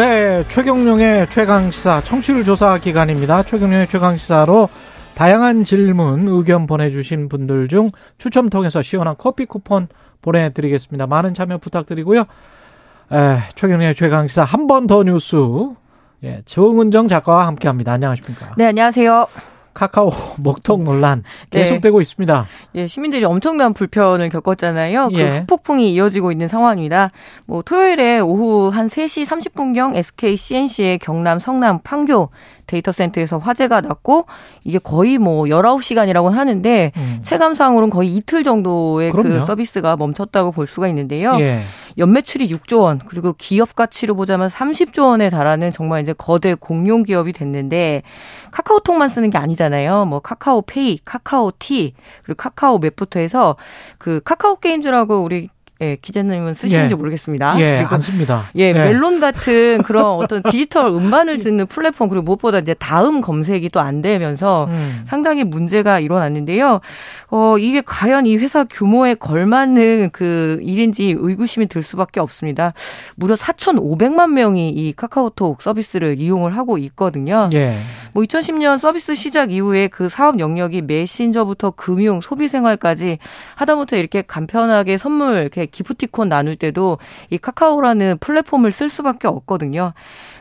네, 최경룡의 최강시사 청취율 조사 기간입니다. 최경룡의 최강시사로 다양한 질문, 의견 보내주신 분들 중 추첨 통해서 시원한 커피 쿠폰 보내드리겠습니다. 많은 참여 부탁드리고요. 에, 최경룡의 최강시사 한 번 더 뉴스, 예, 정은정 작가와 함께 합니다. 안녕하십니까. 네, 안녕하세요. 카카오 먹통 논란 계속되고 네. 있습니다. 예, 시민들이 엄청난 불편을 겪었잖아요. 그 예. 후폭풍이 이어지고 있는 상황입니다. 뭐 토요일에 오후 한 3시 30분경 SK C&C의 경기 성남 판교 데이터 센터에서 화재가 났고 이게 거의 뭐 19시간이라고 하는데 음. 체감상으로는 거의 이틀 정도의 그 그럼요. 그 서비스가 멈췄다고 볼 수가 있는데요. 예. 연매출이 6조 원, 그리고 기업 가치로 보자면 30조 원에 달하는 정말 이제 거대 공룡 기업이 됐는데 카카오톡만 쓰는 게 아니잖아요. 뭐 카카오페이, 카카오티, 그리고 카카오 맵부터 해서 그 카카오 게임즈라고 우리 예, 기자님은 쓰시는지 예. 모르겠습니다. 예, 그리고, 안 씁니다. 예, 예, 멜론 같은 그런 어떤 디지털 음반을 듣는 플랫폼 그리고 무엇보다 이제 다음 검색이 또 안 되면서 음. 상당히 문제가 일어났는데요. 어, 이게 과연 이 회사 규모에 걸맞는 그 일인지 의구심이 들 수밖에 없습니다. 무려 4,500만 명이 이 카카오톡 서비스를 이용을 하고 있거든요. 예. 뭐 2010년 서비스 시작 이후에 그 사업 영역이 메신저부터 금융, 소비 생활까지 하다못해 이렇게 간편하게 선물 이렇게 기프티콘 나눌 때도 이 카카오라는 플랫폼을 쓸 수밖에 없거든요.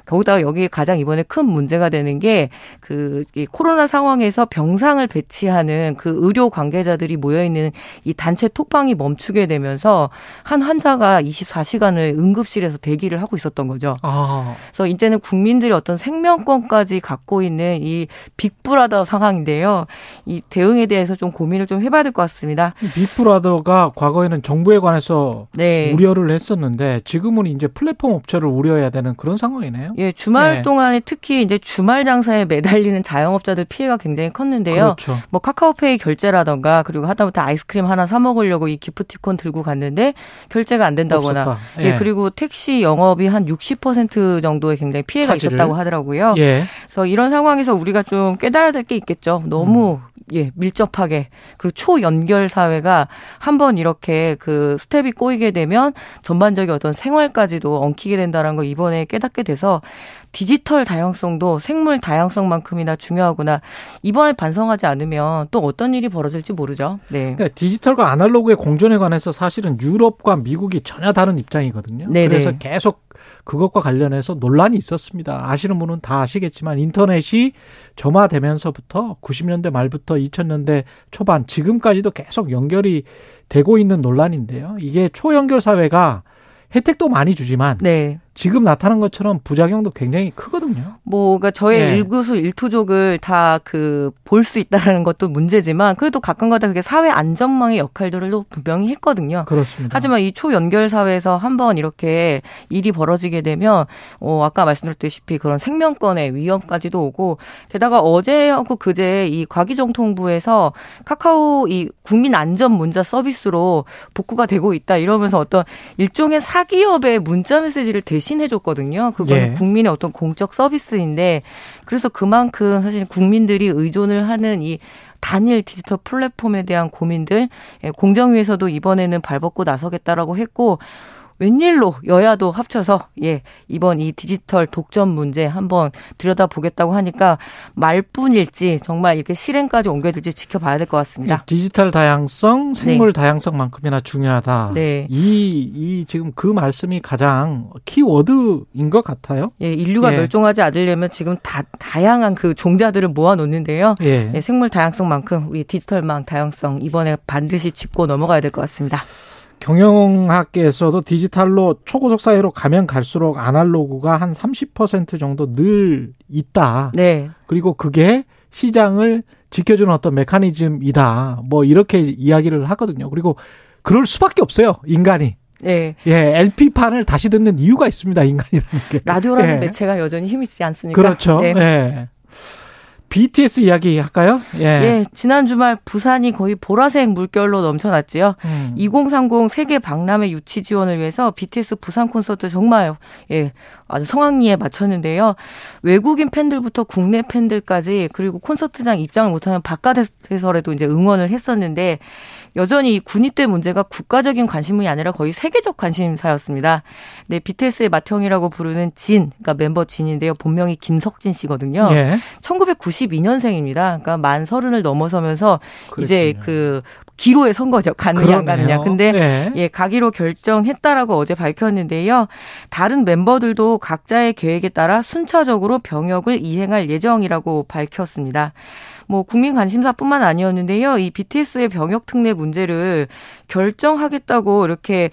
더구다가 여기 가장 이번에 큰 문제가 되는 게 그 코로나 상황에서 병상을 배치하는 그 의료 관계자들이 모여 있는 이 단체 톡방이 멈추게 되면서 한 환자가 24시간을 응급실에서 대기를 하고 있었던 거죠. 아. 그래서 이제는 국민들이 어떤 생명권까지 갖고 있는 이 빅브라더 상황인데요. 이 대응에 대해서 좀 고민을 좀 해봐야 될 것 같습니다. 빅브라더가 과거에는 정부에 관해서 네. 우려를 했었는데 지금은 이제 플랫폼 업체를 우려해야 되는 그런 상황이네요. 예, 주말 네. 동안에 특히 이제 주말 장사에 매달리는 자영업자들 피해가 굉장히 컸는데요. 그렇죠. 뭐 카카오페이 결제라던가 그리고 하다못해 아이스크림 하나 사 먹으려고 이 기프티콘 들고 갔는데 결제가 안 된다거나 예. 예. 그리고 택시 영업이 한 60% 정도의 굉장히 피해가 차지를. 있었다고 하더라고요. 예. 그래서 이런 상황에서 우리가 좀 깨달아야 될 게 있겠죠. 너무 음. 예, 밀접하게 그리고 초연결 사회가 한번 이렇게 그 스텝이 꼬이게 되면 전반적인 어떤 생활까지도 엉키게 된다는 걸 이번에 깨닫게 돼서 디지털 다양성도 생물 다양성만큼이나 중요하구나. 이번에 반성하지 않으면 또 어떤 일이 벌어질지 모르죠. 네. 그러니까 디지털과 아날로그의 공존에 관해서 사실은 유럽과 미국이 전혀 다른 입장이거든요. 네네. 그래서 계속 그것과 관련해서 논란이 있었습니다. 아시는 분은 다 아시겠지만 인터넷이 점화되면서부터 90년대 말부터 2000년대 초반 지금까지도 계속 연결이 되고 있는 논란인데요. 이게 초연결 사회가 혜택도 많이 주지만 네. 지금 나타난 것처럼 부작용도 굉장히 크거든요. 뭐, 그러니까 저의 네. 일구수 일투족을 다 그 볼 수 있다라는 것도 문제지만 그래도 가끔가다 그게 사회 안전망의 역할들을 또 분명히 했거든요. 그렇습니다. 하지만 이 초연결 사회에서 한번 이렇게 일이 벌어지게 되면 어 아까 말씀드렸다시피 그런 생명권의 위험까지도 오고 게다가 어제하고 그제 이 과기정통부에서 카카오 이 국민 안전 문자 서비스로 복구가 되고 있다 이러면서 어떤 일종의 사기업의 문자 메시지를 대신 대신 해줬거든요. 그거는 예. 국민의 어떤 공적 서비스인데 그래서 그만큼 사실 국민들이 의존을 하는 이 단일 디지털 플랫폼에 대한 고민들 예, 공정위에서도 이번에는 발벗고 나서겠다라고 했고 웬일로 여야도 합쳐서 예 이번 이 디지털 독점 문제 한번 들여다보겠다고 하니까 말뿐일지 정말 이렇게 실행까지 옮겨질지 지켜봐야 될 것 같습니다. 디지털 다양성, 생물 네. 다양성만큼이나 중요하다. 네. 이, 이 지금 그 말씀이 가장 키워드인 것 같아요. 예, 인류가 예. 멸종하지 않으려면 지금 다 다양한 그 종자들을 모아놓는데요. 예. 예, 생물 다양성만큼 우리 디지털망 다양성 이번에 반드시 짚고 넘어가야 될 것 같습니다. 경영학계에서도 디지털로 초고속 사회로 가면 갈수록 아날로그가 한 30% 정도 늘 있다. 네. 그리고 그게 시장을 지켜주는 어떤 메커니즘이다. 뭐 이렇게 이야기를 하거든요. 그리고 그럴 수밖에 없어요. 인간이. 예. 예, LP판을 다시 듣는 이유가 있습니다, 인간이라는 게. 라디오라는 예. 매체가 여전히 힘이 있지 않습니까? 그렇죠. 네. 예. BTS 이야기 할까요? 예. 예. 지난 주말 부산이 거의 보라색 물결로 넘쳐났지요. 음. 2030 세계 박람회 유치 지원을 위해서 BTS 부산 콘서트 정말 예, 아주 성황리에 마쳤는데요. 외국인 팬들부터 국내 팬들까지 그리고 콘서트장 입장을 못하면 바깥에서라도 이제 응원을 했었는데 여전히 군입대 문제가 국가적인 관심이 아니라 거의 세계적 관심사였습니다. 네, BTS의 맏형이라고 부르는 진, 그러니까 멤버 진인데요. 본명이 김석진 씨거든요. 예. 1992년생입니다. 그러니까 만 서른을 넘어서면서 그랬군요. 이제 그 기로에 선 거죠. 가느냐 안 가느냐. 근데 네. 예, 가기로 결정했다라고 어제 밝혔는데요. 다른 멤버들도 각자의 계획에 따라 순차적으로 병역을 이행할 예정이라고 밝혔습니다. 뭐 국민 관심사뿐만 아니었는데요. 이 BTS의 병역 특례 문제를 결정하겠다고 이렇게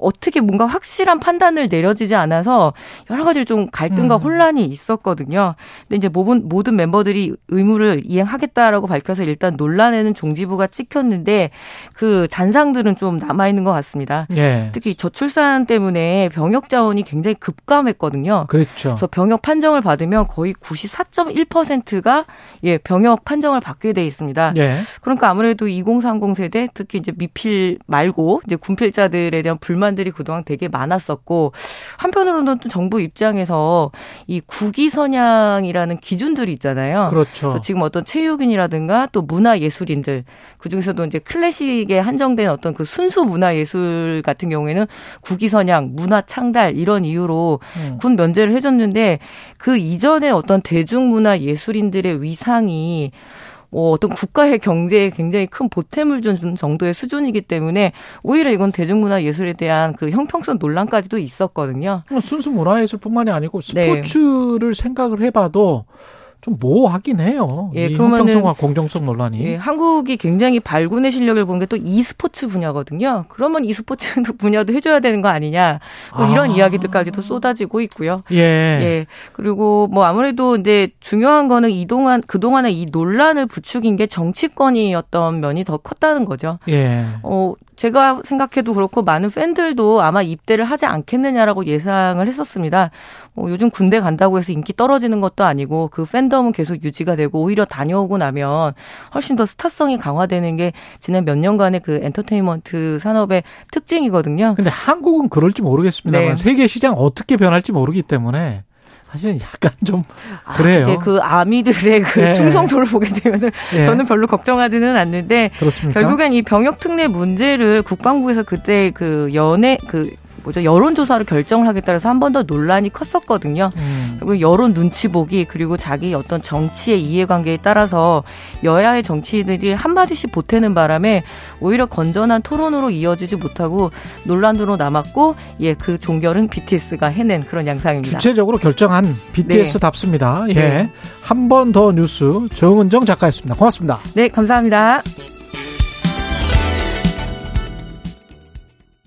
어떻게 뭔가 확실한 판단을 내려지지 않아서 여러 가지 좀 갈등과 음. 혼란이 있었거든요. 근데 이제 모든, 모든 멤버들이 의무를 이행하겠다라고 밝혀서 일단 논란에는 종지부가 찍혔는데 그 잔상들은 좀 남아 있는 것 같습니다. 예. 특히 저출산 때문에 병역 자원이 굉장히 급감했거든요. 그렇죠. 그래서 병역 판정을 받으면 거의 94.1%가 예, 병역 판정을 받게 돼 있습니다. 예. 그러니까 아무래도 2030 세대 특히 이제 미필 말고 이제 군필자들에 대한 불만 논란들이 그동안 되게 많았었고 한편으로는 또 정부 입장에서 이 국위 선양이라는 기준들이 있잖아요. 그렇죠. 지금 어떤 체육인이라든가 또 문화 예술인들 그 중에서도 이제 클래식에 한정된 어떤 그 순수 문화 예술 같은 경우에는 국위 선양, 문화 창달 이런 이유로 음. 군 면제를 해줬는데 그 이전에 어떤 대중문화 예술인들의 위상이 뭐 어떤 국가의 경제에 굉장히 큰 보탬을 준 정도의 수준이기 때문에 오히려 이건 대중문화 예술에 대한 그 형평성 논란까지도 있었거든요. 뭐 순수 문화예술뿐만이 아니고 네. 스포츠를 네. 생각을 해봐도 좀 모호하긴 해요. 예, 그러면은 공정성 논란이. 예, 한국이 굉장히 발군의 실력을 본 게 또 e스포츠 분야거든요. 그러면 e스포츠 분야도 해줘야 되는 거 아니냐. 뭐 이런 아. 이야기들까지도 쏟아지고 있고요. 예. 예. 그리고 뭐 아무래도 이제 중요한 거는 이동안 그동안에 이 논란을 부추긴 게 정치권이었던 면이 더 컸다는 거죠. 예. 어, 제가 생각해도 그렇고 많은 팬들도 아마 입대를 하지 않겠느냐라고 예상을 했었습니다. 뭐 요즘 군대 간다고 해서 인기 떨어지는 것도 아니고 그 팬덤은 계속 유지가 되고 오히려 다녀오고 나면 훨씬 더 스타성이 강화되는 게 지난 몇 년간의 그 엔터테인먼트 산업의 특징이거든요. 근데 한국은 그럴지 모르겠습니다만 네. 세계 시장 어떻게 변할지 모르기 때문에 사실은 약간 좀 아, 그래요. 아, 그 아미들의 그 네. 충성도를 보게 되면은 네. 저는 별로 걱정하지는 않는데 그렇습니까? 결국엔 이 병역 특례 문제를 국방부에서 그때 그 연애 그 뭐죠 여론조사를 결정을 하겠다 해서 한 번 더 논란이 컸었거든요. 음. 그리고 여론 눈치 보기 그리고 자기 어떤 정치의 이해관계에 따라서 여야의 정치인들이 한 마디씩 보태는 바람에 오히려 건전한 토론으로 이어지지 못하고 논란으로 남았고 예 그 종결은 BTS가 해낸 그런 양상입니다. 주체적으로 결정한 BTS답습니다. 네. 예. 네. 한번 더 뉴스 정은정 작가였습니다. 고맙습니다. 네, 감사합니다.